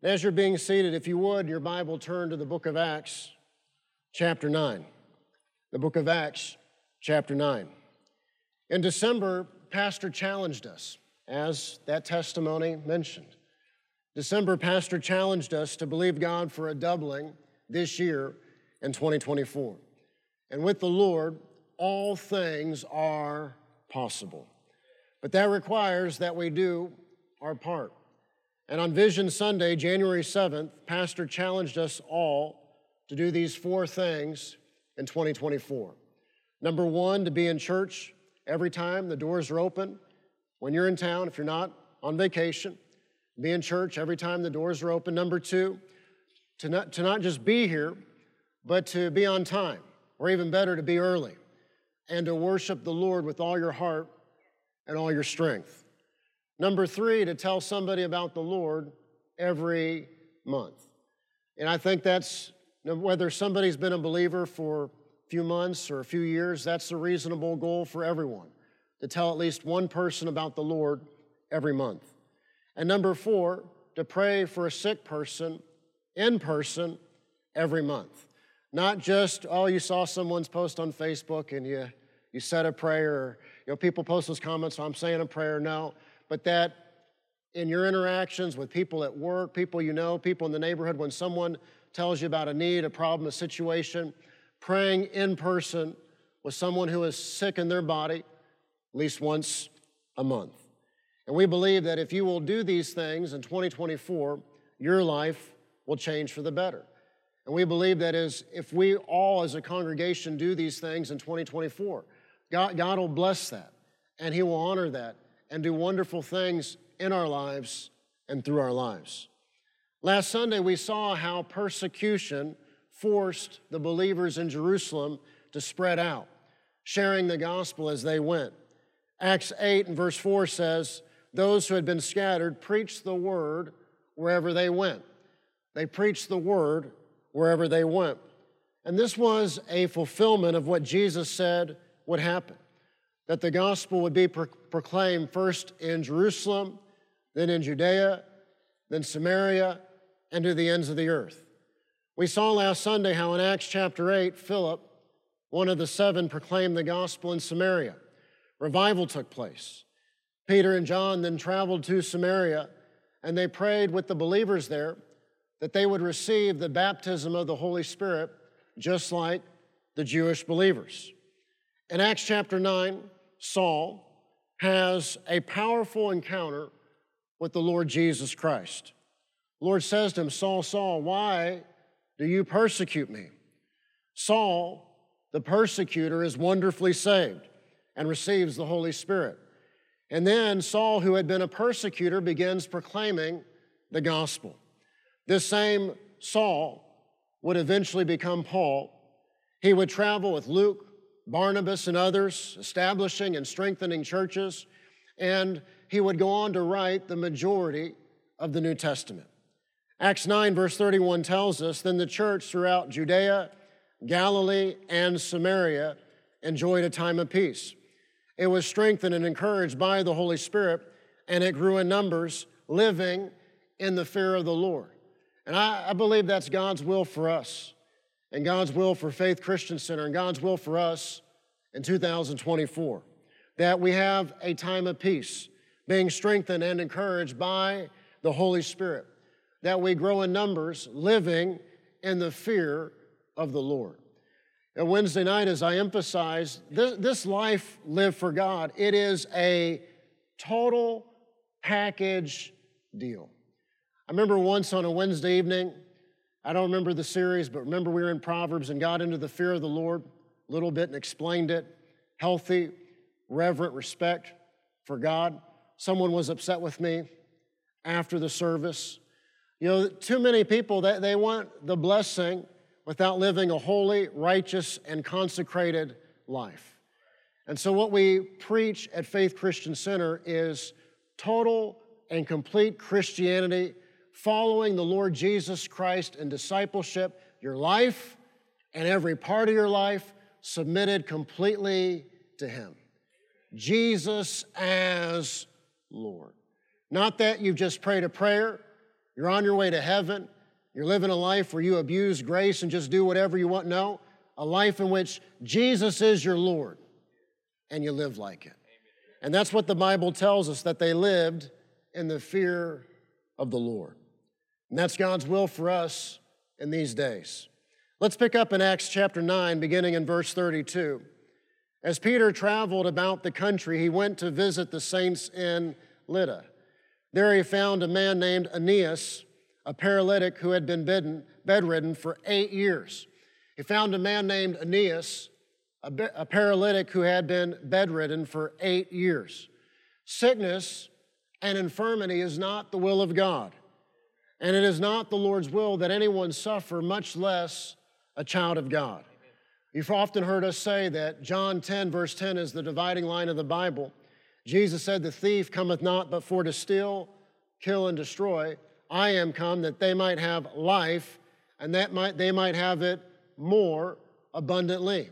As you're being seated, if you would, your Bible turn to the book of Acts, chapter 9. The book of Acts, chapter 9. In December, Pastor challenged us, as that testimony mentioned. December, Pastor challenged us to believe God for a doubling this year in 2024. And with the Lord, all things are possible. But that requires that we do our part. And on Vision Sunday, January 7th, Pastor challenged us all to do these four things in 2024. Number one, to be in church every time the doors are open. When you're in town, if you're not on vacation, be in church every time the doors are open. Number two, to not, to not just be here, but to be on time, or even better, to be early, and to worship the Lord with all your heart and all your strength. Number three, to tell somebody about the Lord every month. And I think that's whether somebody's been a believer for a few months or a few years, that's a reasonable goal for everyone to tell at least one person about the Lord every month. And number four, to pray for a sick person in person every month. Not just, oh, you saw someone's post on Facebook and you, you said a prayer, or, you know, people post those comments, so I'm saying a prayer. No, but that in your interactions with people at work, people you know, people in the neighborhood, when someone tells you about a need, a problem, a situation, praying in person with someone who is sick in their body at least once a month. And we believe that if you will do these things in 2024, your life will change for the better. And we believe that is if we all as a congregation do these things in 2024, God, God will bless that and He will honor that and do wonderful things in our lives and through our lives. Last Sunday, we saw how persecution forced the believers in Jerusalem to spread out, sharing the gospel as they went. Acts 8 and verse 4 says, Those who had been scattered preached the word wherever they went. They preached the word wherever they went. And this was a fulfillment of what Jesus said would happen that the gospel would be pro- proclaimed first in Jerusalem, then in Judea, then Samaria, and to the ends of the earth. We saw last Sunday how in Acts chapter 8, Philip, one of the seven, proclaimed the gospel in Samaria. Revival took place. Peter and John then traveled to Samaria and they prayed with the believers there that they would receive the baptism of the Holy Spirit just like the Jewish believers. In Acts chapter 9, Saul has a powerful encounter with the Lord Jesus Christ. The Lord says to him, Saul, Saul, why do you persecute me? Saul, the persecutor, is wonderfully saved and receives the Holy Spirit. And then Saul, who had been a persecutor, begins proclaiming the gospel. This same Saul would eventually become Paul. He would travel with Luke Barnabas and others, establishing and strengthening churches, and he would go on to write the majority of the New Testament. Acts 9, verse 31 tells us then the church throughout Judea, Galilee, and Samaria enjoyed a time of peace. It was strengthened and encouraged by the Holy Spirit, and it grew in numbers, living in the fear of the Lord. And I, I believe that's God's will for us and God's will for Faith Christian Center and God's will for us in 2024. That we have a time of peace, being strengthened and encouraged by the Holy Spirit. that we grow in numbers, living in the fear of the Lord. And Wednesday night, as I emphasized, this, this life lived for God, it is a total package deal. I remember once on a Wednesday evening, I don't remember the series, but remember we were in Proverbs and got into the fear of the Lord a little bit and explained it. Healthy, reverent respect for God. Someone was upset with me after the service. You know, too many people, they, they want the blessing without living a holy, righteous, and consecrated life. And so, what we preach at Faith Christian Center is total and complete Christianity, following the Lord Jesus Christ in discipleship, your life and every part of your life submitted completely to Him. Jesus as Lord. Not that you've just prayed a prayer, you're on your way to heaven, you're living a life where you abuse grace and just do whatever you want. No, a life in which Jesus is your Lord and you live like it. And that's what the Bible tells us that they lived in the fear of the Lord. And that's God's will for us in these days. Let's pick up in Acts chapter 9, beginning in verse 32. As Peter traveled about the country, he went to visit the saints in Lydda. There he found a man named Aeneas, a paralytic who had been bedridden, bedridden for eight years. He found a man named Aeneas, a, a paralytic who had been bedridden for eight years. Sickness and infirmity is not the will of God, and it is not the Lord's will that anyone suffer, much less a child of God. You've often heard us say that John 10, verse 10, is the dividing line of the Bible. Jesus said, The thief cometh not but for to steal, kill, and destroy. I am come that they might have life, and that might, they might have it more abundantly.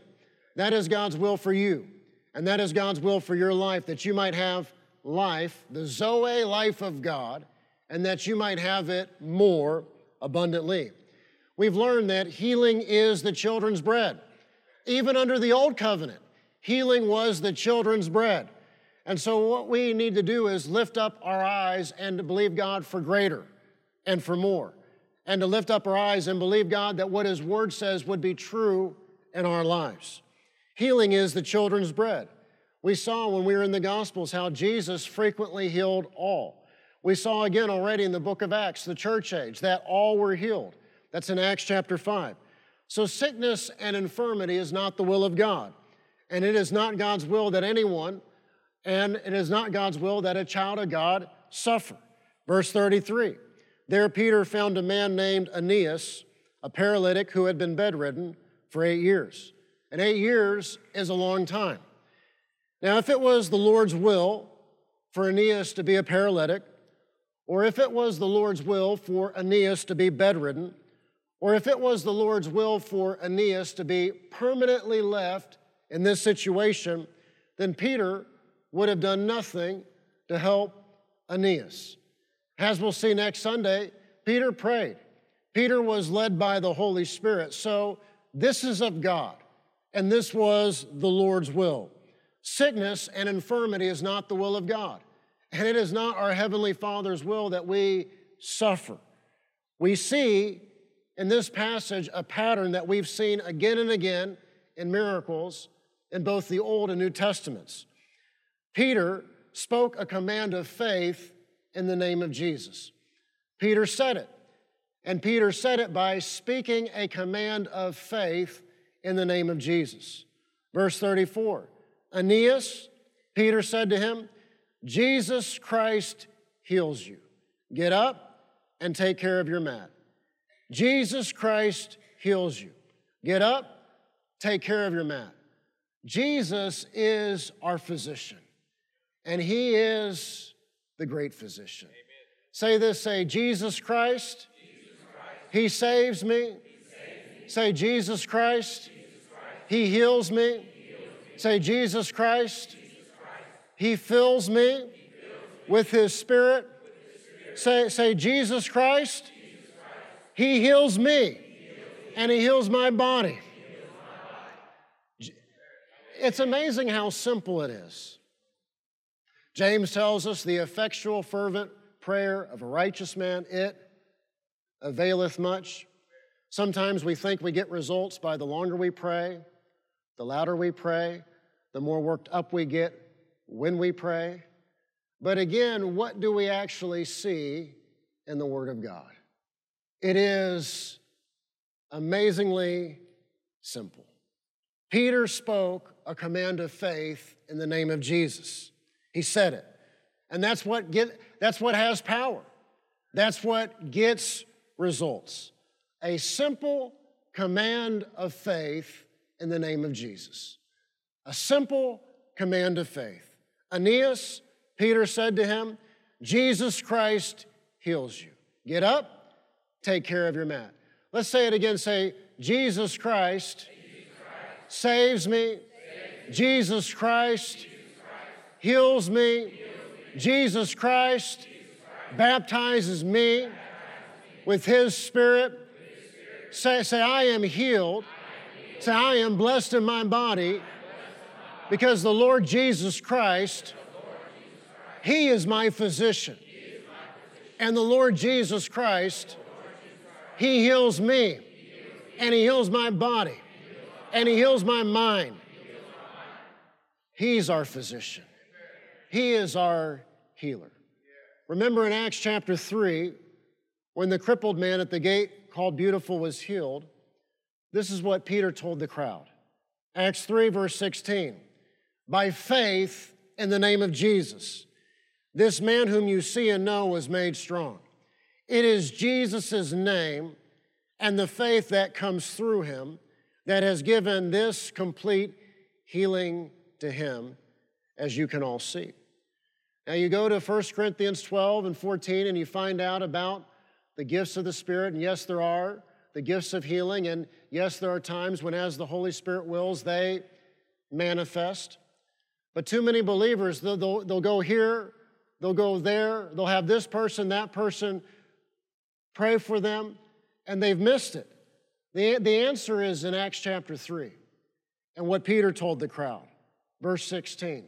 That is God's will for you, and that is God's will for your life, that you might have life, the Zoe life of God, and that you might have it more abundantly. We've learned that healing is the children's bread. Even under the old covenant, healing was the children's bread. And so, what we need to do is lift up our eyes and to believe God for greater and for more. And to lift up our eyes and believe God that what His Word says would be true in our lives. Healing is the children's bread. We saw when we were in the Gospels how Jesus frequently healed all. We saw again already in the book of Acts, the church age, that all were healed. That's in Acts chapter 5. So, sickness and infirmity is not the will of God. And it is not God's will that anyone, and it is not God's will that a child of God suffer. Verse 33 There Peter found a man named Aeneas, a paralytic who had been bedridden for eight years. And eight years is a long time. Now, if it was the Lord's will for Aeneas to be a paralytic, or if it was the Lord's will for Aeneas to be bedridden, or if it was the Lord's will for Aeneas to be permanently left in this situation, then Peter would have done nothing to help Aeneas. As we'll see next Sunday, Peter prayed. Peter was led by the Holy Spirit. So this is of God, and this was the Lord's will. Sickness and infirmity is not the will of God, and it is not our Heavenly Father's will that we suffer. We see in this passage a pattern that we've seen again and again in miracles in both the Old and New Testaments. Peter spoke a command of faith in the name of Jesus. Peter said it, and Peter said it by speaking a command of faith in the name of Jesus. Verse 34 Aeneas, Peter said to him, Jesus Christ heals you. Get up and take care of your mat. Jesus Christ heals you. Get up, take care of your mat. Jesus is our physician, and He is the great physician. Amen. Say this say, Jesus Christ, Jesus Christ. He, saves me. he saves me. Say, Jesus Christ, Jesus Christ. He, heals me. he heals me. Say, Jesus Christ. He, fills me. With his spirit. Say, say, Jesus Christ, he heals me, and He heals my body. It's amazing how simple it is. James tells us the effectual, fervent prayer of a righteous man, it availeth much. Sometimes we think we get results by the longer we pray, the louder we pray, the more worked up we get when we pray. But again, what do we actually see in the Word of God? It is amazingly simple. Peter spoke a command of faith in the name of Jesus. He said it. And that's what, get, that's what has power. That's what gets results. A simple command of faith in the name of Jesus. A simple command of faith. Aeneas, Peter said to him, Jesus Christ heals you. Get up, take care of your mat. Let's say it again. Say, Jesus Christ, Jesus Christ saves, me. saves. Jesus Christ, Jesus Christ heals, me. heals me. Jesus Christ, Jesus Christ baptizes me, baptizes me with His Spirit. With his spirit. Say, say, I am healed. I am healed. Say, I am blessed in my body because the Lord Jesus Christ, He is my physician. And the Lord Jesus Christ, He heals me, and He heals my body, and He heals my mind. He's our physician, He is our healer. Remember in Acts chapter 3, when the crippled man at the gate called Beautiful was healed, this is what Peter told the crowd. Acts 3, verse 16 by faith in the name of Jesus. This man whom you see and know was made strong. It is Jesus' name and the faith that comes through him that has given this complete healing to him, as you can all see. Now, you go to 1 Corinthians 12 and 14 and you find out about the gifts of the Spirit, and yes, there are the gifts of healing, and yes, there are times when, as the Holy Spirit wills, they manifest. But too many believers, they'll, they'll, they'll go here, they'll go there, they'll have this person, that person pray for them, and they've missed it. The, the answer is in Acts chapter 3 and what Peter told the crowd. Verse 16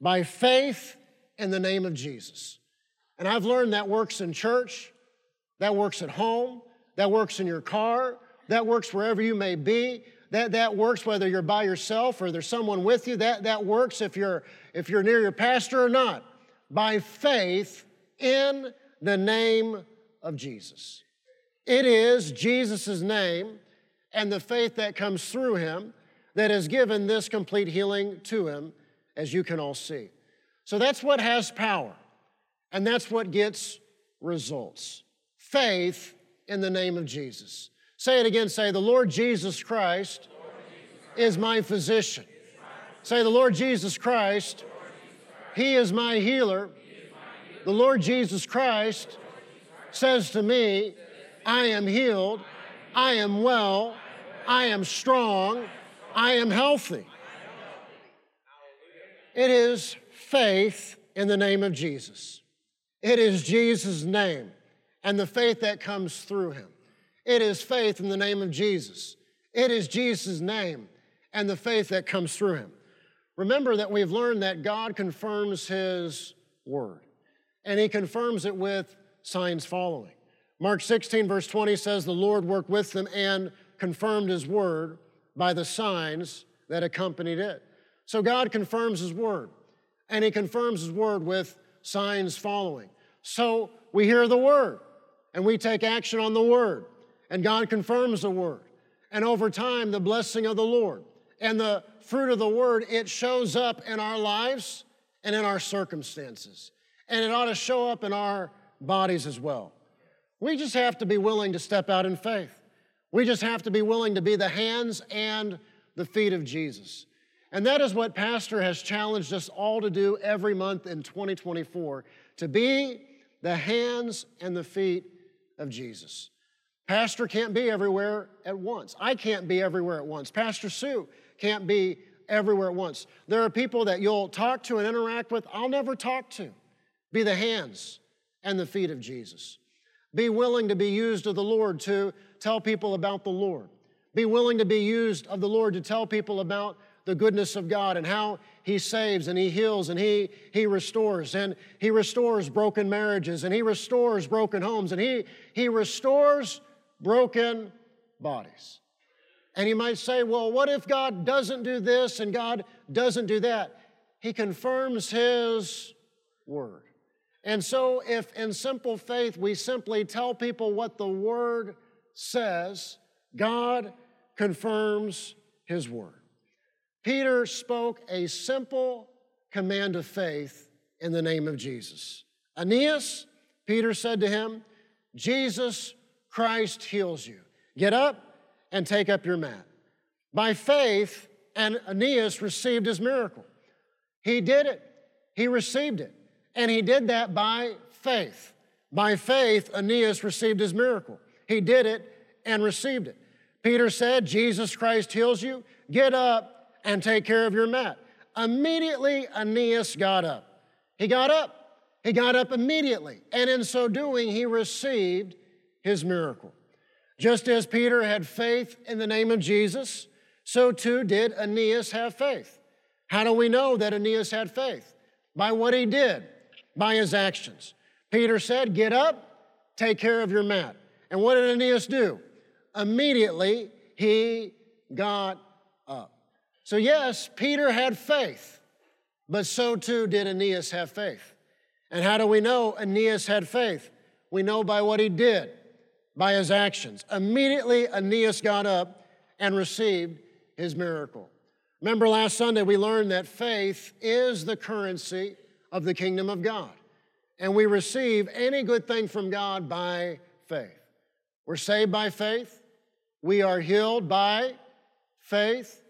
by faith in the name of Jesus. And I've learned that works in church, that works at home, that works in your car, that works wherever you may be. That, that works whether you're by yourself or there's someone with you. That, that works if you're, if you're near your pastor or not. By faith in the name of Jesus. It is Jesus' name and the faith that comes through him that has given this complete healing to him, as you can all see. So that's what has power, and that's what gets results. Faith in the name of Jesus. Say it again. Say, The Lord Jesus Christ is my physician. Say, The Lord Jesus Christ, He is my healer. The Lord Jesus Christ says to me, I am healed, I am well, I am strong, I am healthy. It is faith in the name of Jesus. It is Jesus' name and the faith that comes through him. It is faith in the name of Jesus. It is Jesus' name and the faith that comes through him. Remember that we've learned that God confirms his word, and he confirms it with signs following. Mark 16, verse 20 says, The Lord worked with them and confirmed his word by the signs that accompanied it. So God confirms his word, and he confirms his word with signs following. So we hear the word, and we take action on the word and God confirms the word. And over time, the blessing of the Lord and the fruit of the word, it shows up in our lives and in our circumstances. And it ought to show up in our bodies as well. We just have to be willing to step out in faith. We just have to be willing to be the hands and the feet of Jesus. And that is what Pastor has challenged us all to do every month in 2024 to be the hands and the feet of Jesus. Pastor can't be everywhere at once. I can't be everywhere at once. Pastor Sue can't be everywhere at once. There are people that you'll talk to and interact with, I'll never talk to. Be the hands and the feet of Jesus. Be willing to be used of the Lord to tell people about the Lord. Be willing to be used of the Lord to tell people about the goodness of God and how He saves and He heals and He, he restores. And He restores broken marriages and He restores broken homes and He, he restores broken bodies. And you might say, well, what if God doesn't do this and God doesn't do that? He confirms His word. And so, if in simple faith we simply tell people what the word says, God confirms His word. Peter spoke a simple command of faith in the name of Jesus. Aeneas, Peter said to him, Jesus Christ heals you. Get up and take up your mat. By faith, and Aeneas received his miracle. He did it, he received it, and he did that by faith. By faith, Aeneas received his miracle. He did it and received it. Peter said, Jesus Christ heals you. Get up and take care of your mat. Immediately, Aeneas got up. He got up. He got up immediately. And in so doing, he received his miracle. Just as Peter had faith in the name of Jesus, so too did Aeneas have faith. How do we know that Aeneas had faith? By what he did, by his actions. Peter said, Get up, take care of your mat. And what did Aeneas do? Immediately, he got up. So, yes, Peter had faith, but so too did Aeneas have faith. And how do we know Aeneas had faith? We know by what he did, by his actions. Immediately, Aeneas got up and received his miracle. Remember last Sunday, we learned that faith is the currency of the kingdom of God. And we receive any good thing from God by faith. We're saved by faith. We are healed by faith.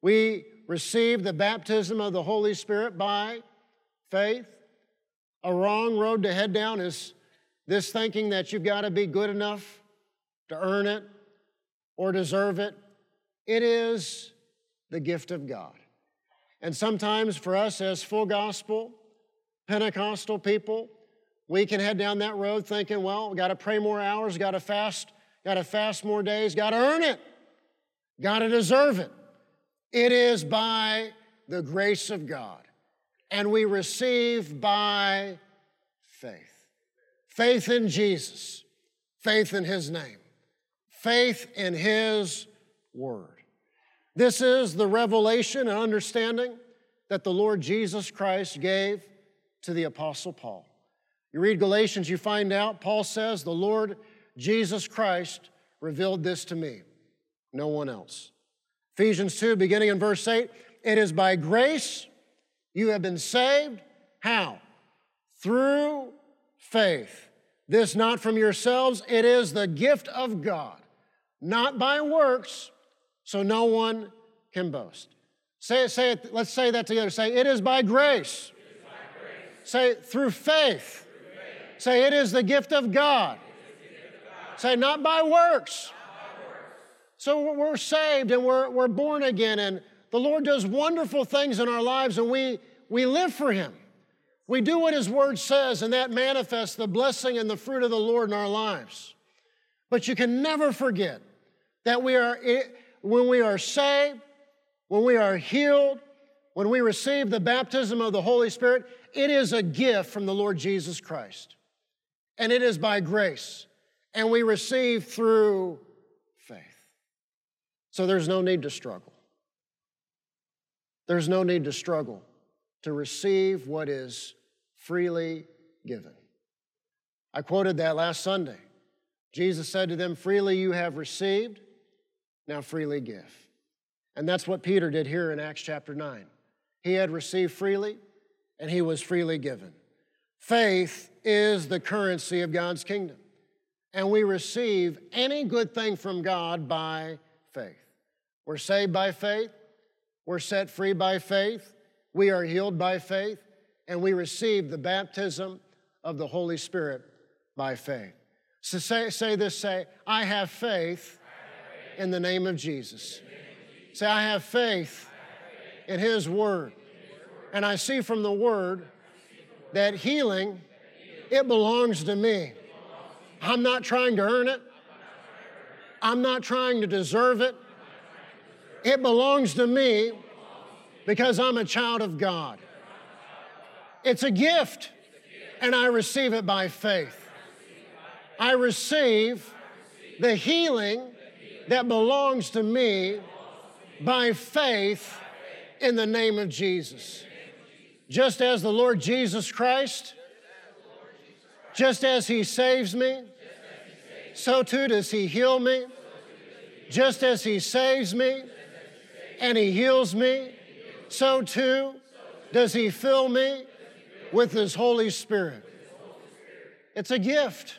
We receive the baptism of the Holy Spirit by faith. A wrong road to head down is this thinking that you've got to be good enough to earn it or deserve it. It is the gift of God. And sometimes for us as full gospel, Pentecostal people, we can head down that road thinking, well, we got to pray more hours, got to fast, got to fast more days, got to earn it, got to deserve it. It is by the grace of God, and we receive by faith. Faith in Jesus, faith in His name, faith in His Word. This is the revelation and understanding that the Lord Jesus Christ gave to the Apostle Paul. You read Galatians, you find out, Paul says, The Lord Jesus Christ revealed this to me, no one else. Ephesians 2, beginning in verse 8, it is by grace you have been saved. How? Through faith. This not from yourselves, it is the gift of God, not by works, so no one can boast. Say it, say it, let's say that together. Say, it is by grace. By grace. Say, through faith. through faith. Say, it is the gift of God. Gift of God. Say, not by works. So we're saved and we're, we're born again, and the Lord does wonderful things in our lives, and we, we live for Him. We do what His Word says, and that manifests the blessing and the fruit of the Lord in our lives. But you can never forget that we are, when we are saved, when we are healed, when we receive the baptism of the Holy Spirit, it is a gift from the Lord Jesus Christ. And it is by grace. And we receive through faith. so there's no need to struggle. There's no need to struggle to receive what is freely given. I quoted that last Sunday. Jesus said to them, Freely you have received, now freely give. And that's what Peter did here in Acts chapter 9. He had received freely, and he was freely given. Faith is the currency of God's kingdom, and we receive any good thing from God by faith. We're saved by faith, we're set free by faith, we are healed by faith, and we receive the baptism of the Holy Spirit by faith. So say, say this say, I have faith in the name of Jesus. Say, I have faith in His Word. And I see from the Word that healing, it belongs to me. I'm not trying to earn it. I'm not trying to deserve it. It belongs to me, because I'm a child of God. It's a gift, and I receive it by faith. I receive the healing that belongs to me by faith in the name of Jesus. Just as the Lord Jesus Christ, just as He saves me, so too does He heal me. Just as He saves me and He heals me, so too does He fill me with His Holy Spirit. It's a gift.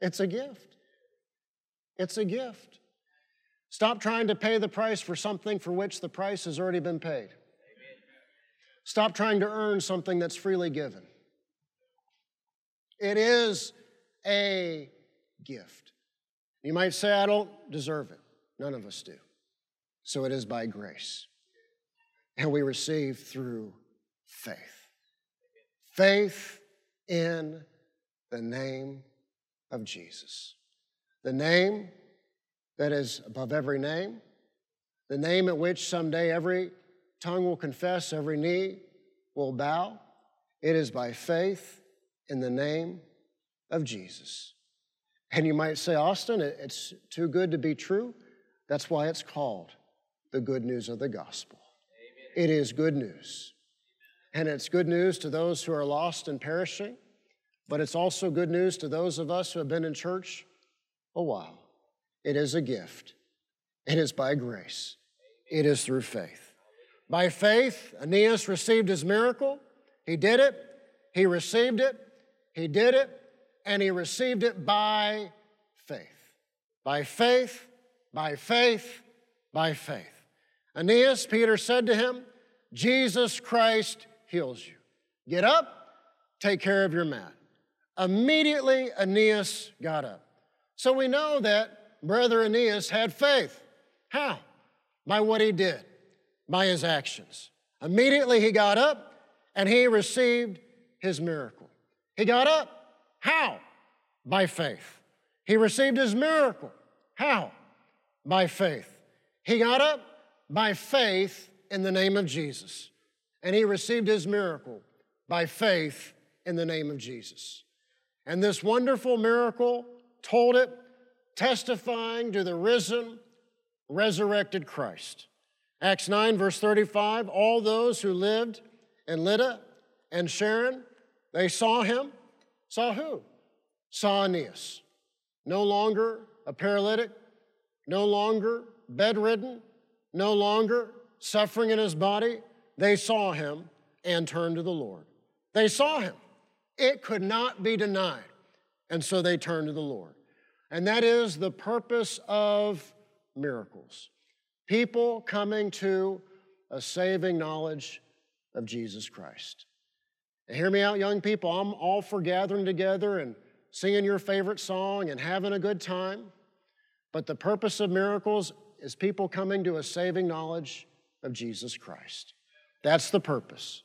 It's a gift. It's a gift. Stop trying to pay the price for something for which the price has already been paid. Stop trying to earn something that's freely given. It is a gift. You might say, I don't deserve it. None of us do. So it is by grace. And we receive through faith. Faith in the name of Jesus. The name that is above every name, the name at which someday every tongue will confess, every knee will bow. It is by faith in the name of Jesus. And you might say, Austin, it's too good to be true. That's why it's called the good news of the gospel. Amen. It is good news. And it's good news to those who are lost and perishing, but it's also good news to those of us who have been in church a while. It is a gift, it is by grace, it is through faith. By faith, Aeneas received his miracle. He did it, he received it, he did it, and he received it by faith. By faith, by faith, by faith. Aeneas, Peter said to him, Jesus Christ heals you. Get up, take care of your mat. Immediately, Aeneas got up. So we know that brother Aeneas had faith. How? By what he did, by his actions. Immediately he got up and he received his miracle. He got up. How? By faith. He received his miracle. How? By faith. He got up by faith in the name of Jesus. And he received his miracle by faith in the name of Jesus. And this wonderful miracle told it, testifying to the risen, resurrected Christ. Acts 9, verse 35 all those who lived in Lydda and Sharon, they saw him. Saw who? Saw Aeneas. No longer a paralytic, no longer bedridden, no longer suffering in his body. They saw him and turned to the Lord. They saw him. It could not be denied. And so they turned to the Lord. And that is the purpose of miracles people coming to a saving knowledge of Jesus Christ. And hear me out, young people. I'm all for gathering together and singing your favorite song and having a good time. But the purpose of miracles is people coming to a saving knowledge of Jesus Christ. That's the purpose.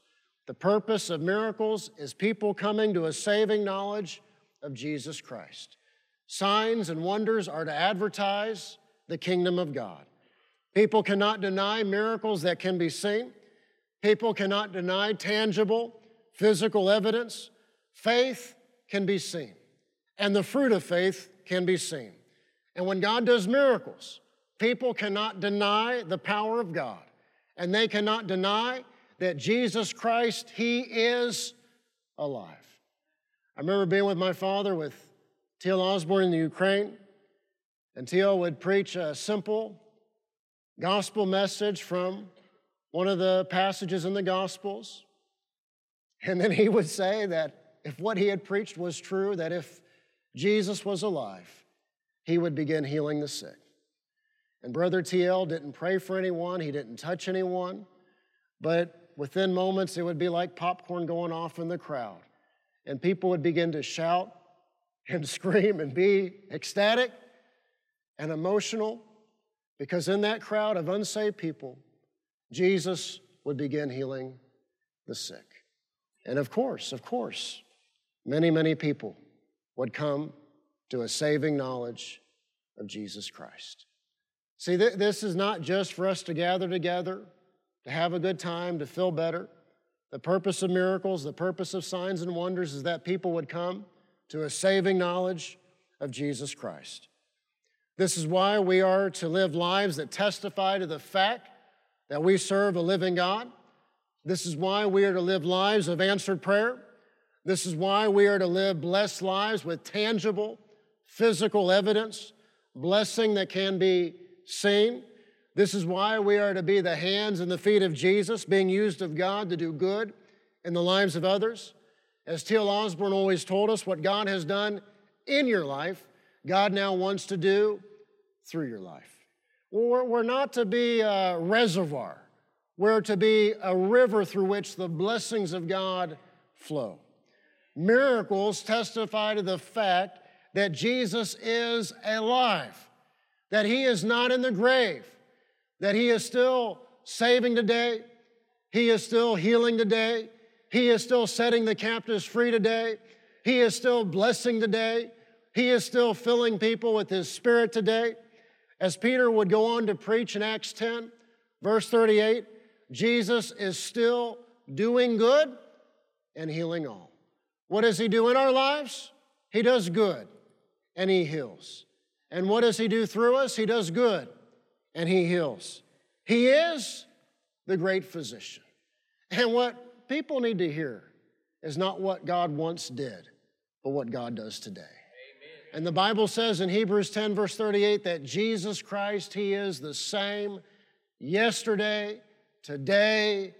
The purpose of miracles is people coming to a saving knowledge of Jesus Christ. Signs and wonders are to advertise the kingdom of God. People cannot deny miracles that can be seen. People cannot deny tangible physical evidence. Faith can be seen, and the fruit of faith can be seen. And when God does miracles, people cannot deny the power of God, and they cannot deny that Jesus Christ, He is alive. I remember being with my father with T.L. Osborn in the Ukraine, and T.L. would preach a simple gospel message from one of the passages in the Gospels. And then he would say that if what he had preached was true, that if Jesus was alive, he would begin healing the sick. And Brother TL didn't pray for anyone, he didn't touch anyone, but within moments it would be like popcorn going off in the crowd. And people would begin to shout and scream and be ecstatic and emotional because in that crowd of unsaved people, Jesus would begin healing the sick. And of course, of course, many, many people would come to a saving knowledge of Jesus Christ. See, th- this is not just for us to gather together, to have a good time, to feel better. The purpose of miracles, the purpose of signs and wonders is that people would come to a saving knowledge of Jesus Christ. This is why we are to live lives that testify to the fact that we serve a living God. This is why we are to live lives of answered prayer. This is why we are to live blessed lives with tangible, physical evidence, blessing that can be seen. This is why we are to be the hands and the feet of Jesus, being used of God to do good in the lives of others. As T.L. Osborn always told us, what God has done in your life, God now wants to do through your life. We're, not to be a reservoir, we're to be a river through which the blessings of God flow. Miracles testify to the fact that Jesus is alive, that he is not in the grave, that he is still saving today, he is still healing today, he is still setting the captives free today. He is still blessing today. He is still filling people with His Spirit today. As Peter would go on to preach in Acts 10, verse 38, Jesus is still doing good and healing all. What does He do in our lives? He does good and He heals. And what does He do through us? He does good and He heals. He is the great physician. And what people need to hear is not what God once did, but what God does today. Amen. And the Bible says in Hebrews 10, verse 38, that Jesus Christ, He is the same yesterday, today,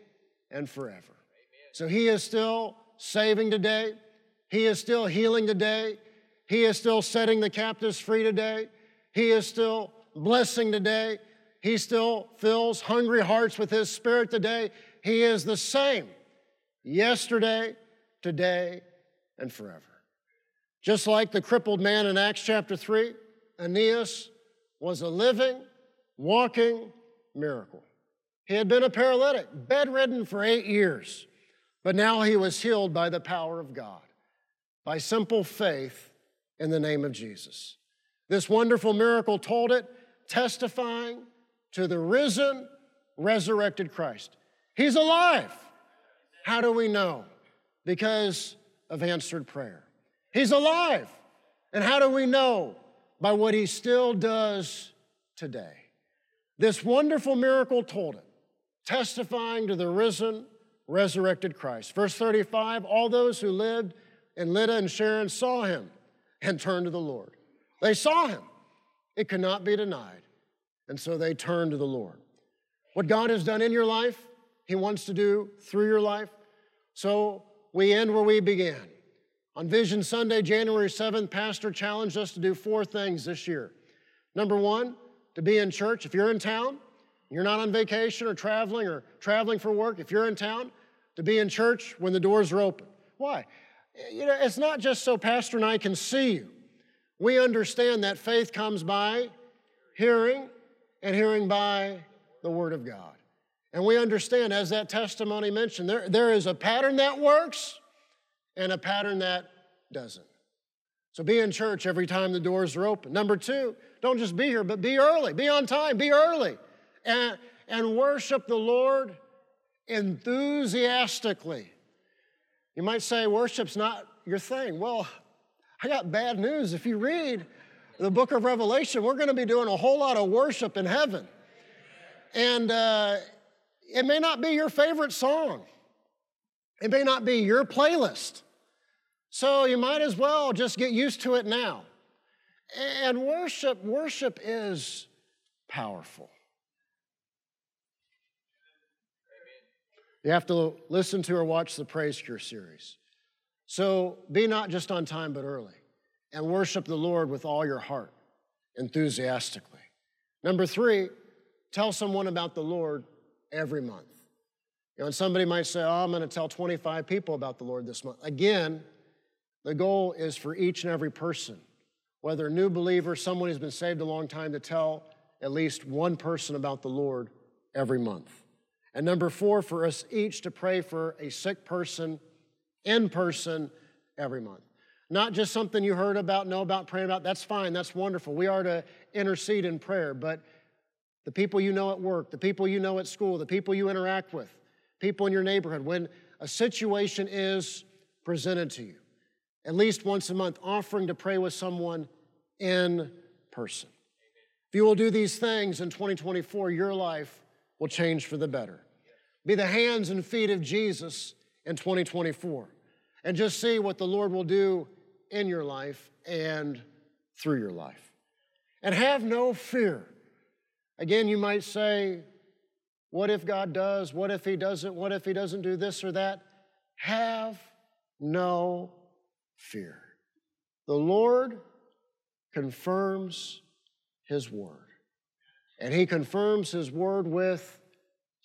and forever. Amen. So He is still saving today, He is still healing today, He is still setting the captives free today, He is still blessing today. He still fills hungry hearts with His Spirit today. He is the same yesterday, today, and forever. Just like the crippled man in Acts chapter 3, Aeneas was a living, walking miracle. He had been a paralytic, bedridden for eight years, but now he was healed by the power of God, by simple faith in the name of Jesus. This wonderful miracle told it, testifying to the risen, resurrected Christ. He's alive. How do we know? Because of answered prayer. He's alive. And how do we know? By what he still does today. This wonderful miracle told it, testifying to the risen, resurrected Christ. Verse 35 all those who lived in Lydda and Sharon saw him and turned to the Lord. They saw him. It could not be denied. And so they turned to the Lord. What God has done in your life, he wants to do through your life. So we end where we began. On Vision Sunday, January 7th, Pastor challenged us to do four things this year. Number one, to be in church. If you're in town, you're not on vacation or traveling or traveling for work, if you're in town, to be in church when the doors are open. Why? You know, it's not just so Pastor and I can see you. We understand that faith comes by hearing, and hearing by the Word of God. And we understand, as that testimony mentioned, there, there is a pattern that works and a pattern that doesn't. So be in church every time the doors are open. Number two, don't just be here, but be early. Be on time, be early. And, and worship the Lord enthusiastically. You might say worship's not your thing. Well, I got bad news. If you read the book of Revelation, we're going to be doing a whole lot of worship in heaven. And uh, it may not be your favorite song, it may not be your playlist. So you might as well just get used to it now. And worship, worship is powerful. You have to listen to or watch the Praise Cure series. So be not just on time, but early. And worship the Lord with all your heart, enthusiastically. Number three, tell someone about the Lord every month. You know, and somebody might say, Oh, I'm going to tell 25 people about the Lord this month. Again, the goal is for each and every person, whether a new believer, someone who's been saved a long time, to tell at least one person about the Lord every month. And number four, for us each to pray for a sick person in person every month. Not just something you heard about, know about, praying about. That's fine, that's wonderful. We are to intercede in prayer, but the people you know at work, the people you know at school, the people you interact with, people in your neighborhood, when a situation is presented to you, at least once a month, offering to pray with someone in person. If you will do these things in 2024, your life will change for the better. Be the hands and feet of Jesus in 2024 and just see what the Lord will do in your life and through your life. And have no fear. Again, you might say, What if God does? What if He doesn't? What if He doesn't do this or that? Have no fear. The Lord confirms His word. And He confirms His word with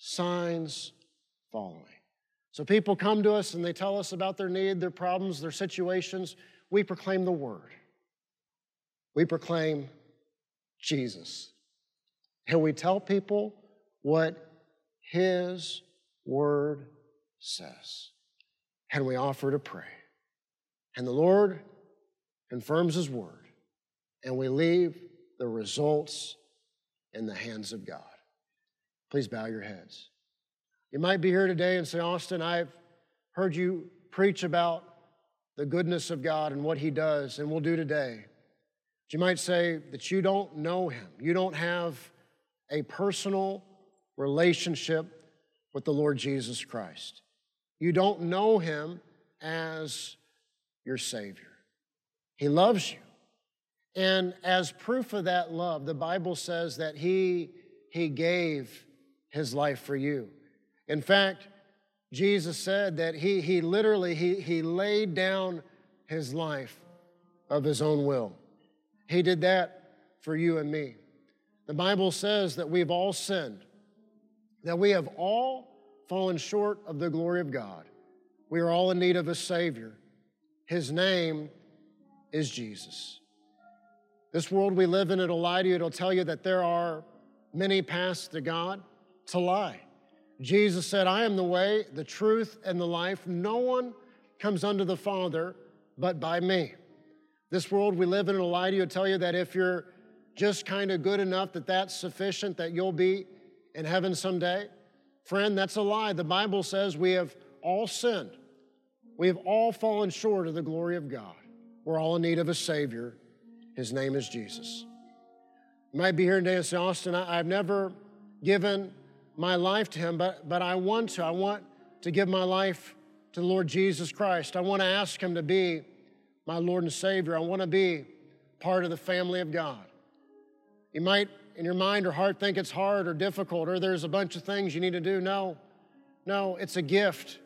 signs following. So people come to us and they tell us about their need, their problems, their situations. We proclaim the word. We proclaim Jesus. And we tell people what His word says. And we offer to pray. And the Lord confirms His word. And we leave the results in the hands of God. Please bow your heads. You might be here today and say, Austin, I've heard you preach about the goodness of God and what He does and will do today. But you might say that you don't know Him. You don't have a personal relationship with the Lord Jesus Christ. You don't know Him as your Savior. He loves you. And as proof of that love, the Bible says that He, he gave His life for you. In fact, Jesus said that He, he literally, he, he laid down His life of His own will. He did that for you and me. The Bible says that we've all sinned, that we have all fallen short of the glory of God. We are all in need of a Savior. His name is Jesus. This world we live in, it'll lie to you. It'll tell you that there are many paths to God. A lie. Jesus said, I am the way, the truth, and the life. No one comes unto the Father but by me. This world we live in, it'll lie to you. Tell you that if you're just kind of good enough, that that's sufficient, that you'll be in heaven someday. Friend, that's a lie. The Bible says we have all sinned. We have all fallen short of the glory of God. We're all in need of a Savior. His name is Jesus. You might be here today and say, Austin, I, have never given my life to Him, but, but I want to. I want to give my life to the Lord Jesus Christ. I want to ask Him to be my Lord and Savior. I want to be part of the family of God. You might, in your mind or heart, think it's hard or difficult or there's a bunch of things you need to do. No, no, it's a gift.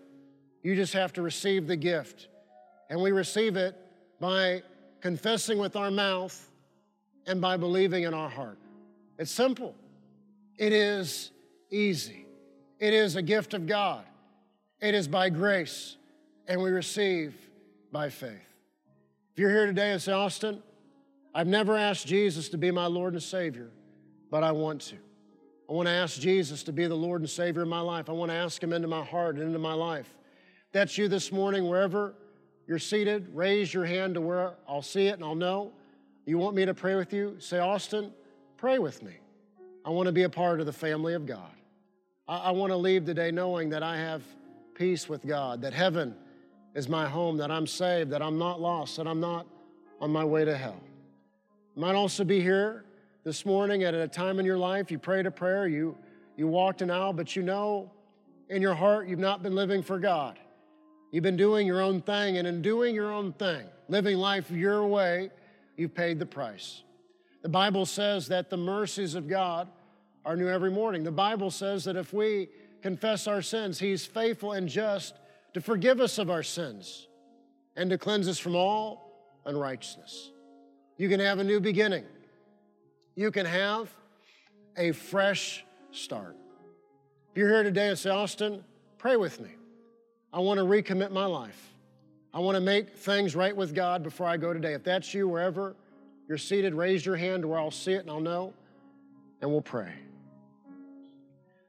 You just have to receive the gift. And we receive it by confessing with our mouth, and by believing in our heart. It's simple. It is easy. It is a gift of God. It is by grace, and we receive by faith. If you're here today and say, Austin, I've never asked Jesus to be my Lord and Savior, but I want to. I want to ask Jesus to be the Lord and Savior of my life. I want to ask Him into my heart and into my life. That's you this morning, wherever you're seated, raise your hand to where I'll see it and I'll know. You want me to pray with you? Say, Austin, pray with me. I want to be a part of the family of God. I, I want to leave today knowing that I have peace with God, that heaven is my home, that I'm saved, that I'm not lost, that I'm not on my way to hell. You might also be here this morning at a time in your life you prayed a prayer, you, you walked an aisle, but you know in your heart you've not been living for God. You've been doing your own thing, and in doing your own thing, living life your way, you've paid the price. The Bible says that the mercies of God are new every morning. The Bible says that if we confess our sins, He's faithful and just to forgive us of our sins and to cleanse us from all unrighteousness. You can have a new beginning. You can have a fresh start. If you're here today and say, Austin, pray with me. I want to recommit my life. I want to make things right with God before I go today. If that's you, wherever you're seated, raise your hand where I'll see it and I'll know, and we'll pray.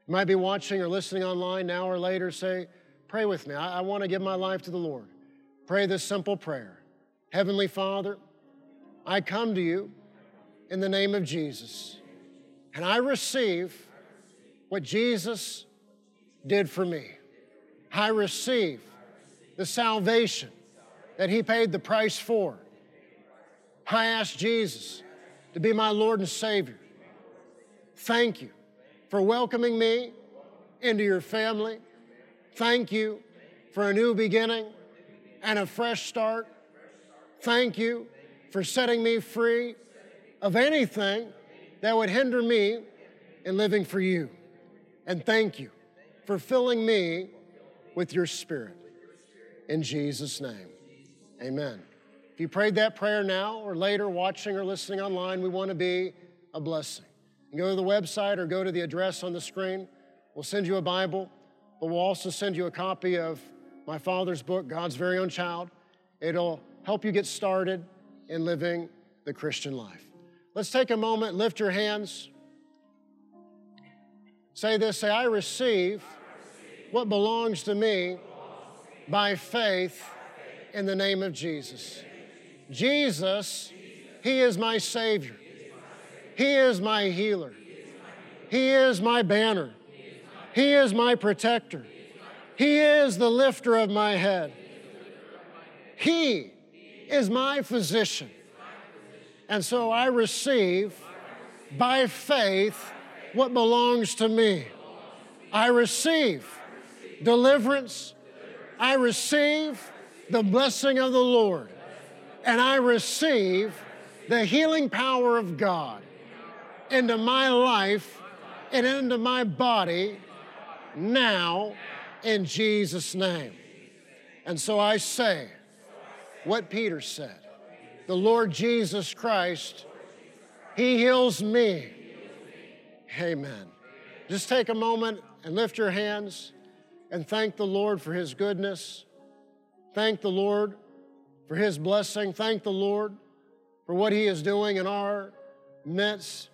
You might be watching or listening online now or later. Say, pray with me. I, I want to give my life to the Lord. Pray this simple prayer Heavenly Father, I come to you in the name of Jesus. And I receive what Jesus did for me. I receive the salvation that He paid the price for. I ask Jesus to be my Lord and Savior. Thank you for welcoming me into your family. Thank you for a new beginning and a fresh start. Thank you for setting me free of anything that would hinder me in living for you. And thank you for filling me with your spirit. In Jesus' name, amen. If you prayed that prayer now or later, watching or listening online, we want to be a blessing. Go to the website or go to the address on the screen. We'll send you a Bible, but we'll also send you a copy of my father's book, God's Very Own Child. It'll help you get started in living the Christian life. Let's take a moment, lift your hands. Say this say, I receive what belongs to me by faith in the name of Jesus. Jesus, He is my Savior. He is my healer. He is my banner. He is my protector. He is the lifter of my head. He is my physician. And so I receive by faith what belongs to me. I receive deliverance. I receive the blessing of the Lord. And I receive the healing power of God into my life and into my body now in Jesus' name. And so I say what Peter said the Lord Jesus Christ, He heals me. Amen. Just take a moment and lift your hands and thank the Lord for His goodness. Thank the Lord for His blessing. Thank the Lord for what He is doing in our midst.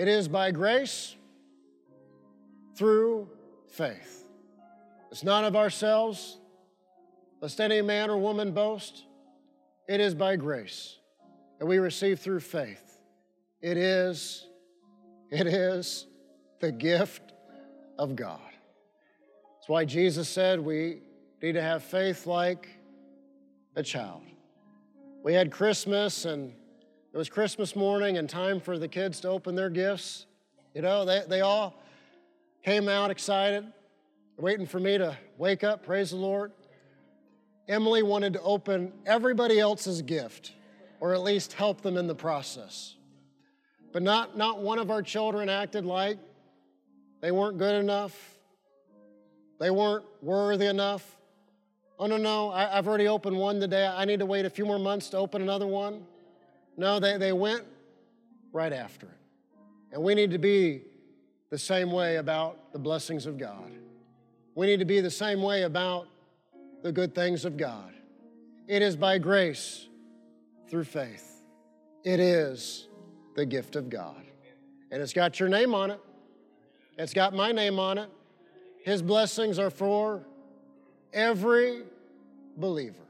It is by grace through faith. It's not of ourselves, lest any man or woman boast. It is by grace that we receive through faith. It is, it is the gift of God. That's why Jesus said we need to have faith like a child. We had Christmas and it was Christmas morning and time for the kids to open their gifts. You know, they, they all came out excited, waiting for me to wake up, praise the Lord. Emily wanted to open everybody else's gift, or at least help them in the process. But not, not one of our children acted like they weren't good enough, they weren't worthy enough. Oh, no, no, I, I've already opened one today. I need to wait a few more months to open another one. No, they, they went right after it. And we need to be the same way about the blessings of God. We need to be the same way about the good things of God. It is by grace through faith. It is the gift of God. And it's got your name on it, it's got my name on it. His blessings are for every believer.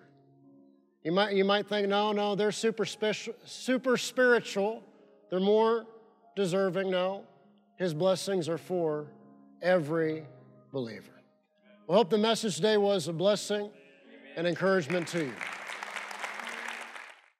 You might, you might think, no, no, they're super, special, super spiritual. They're more deserving. No, his blessings are for every believer. We hope the message today was a blessing and encouragement to you.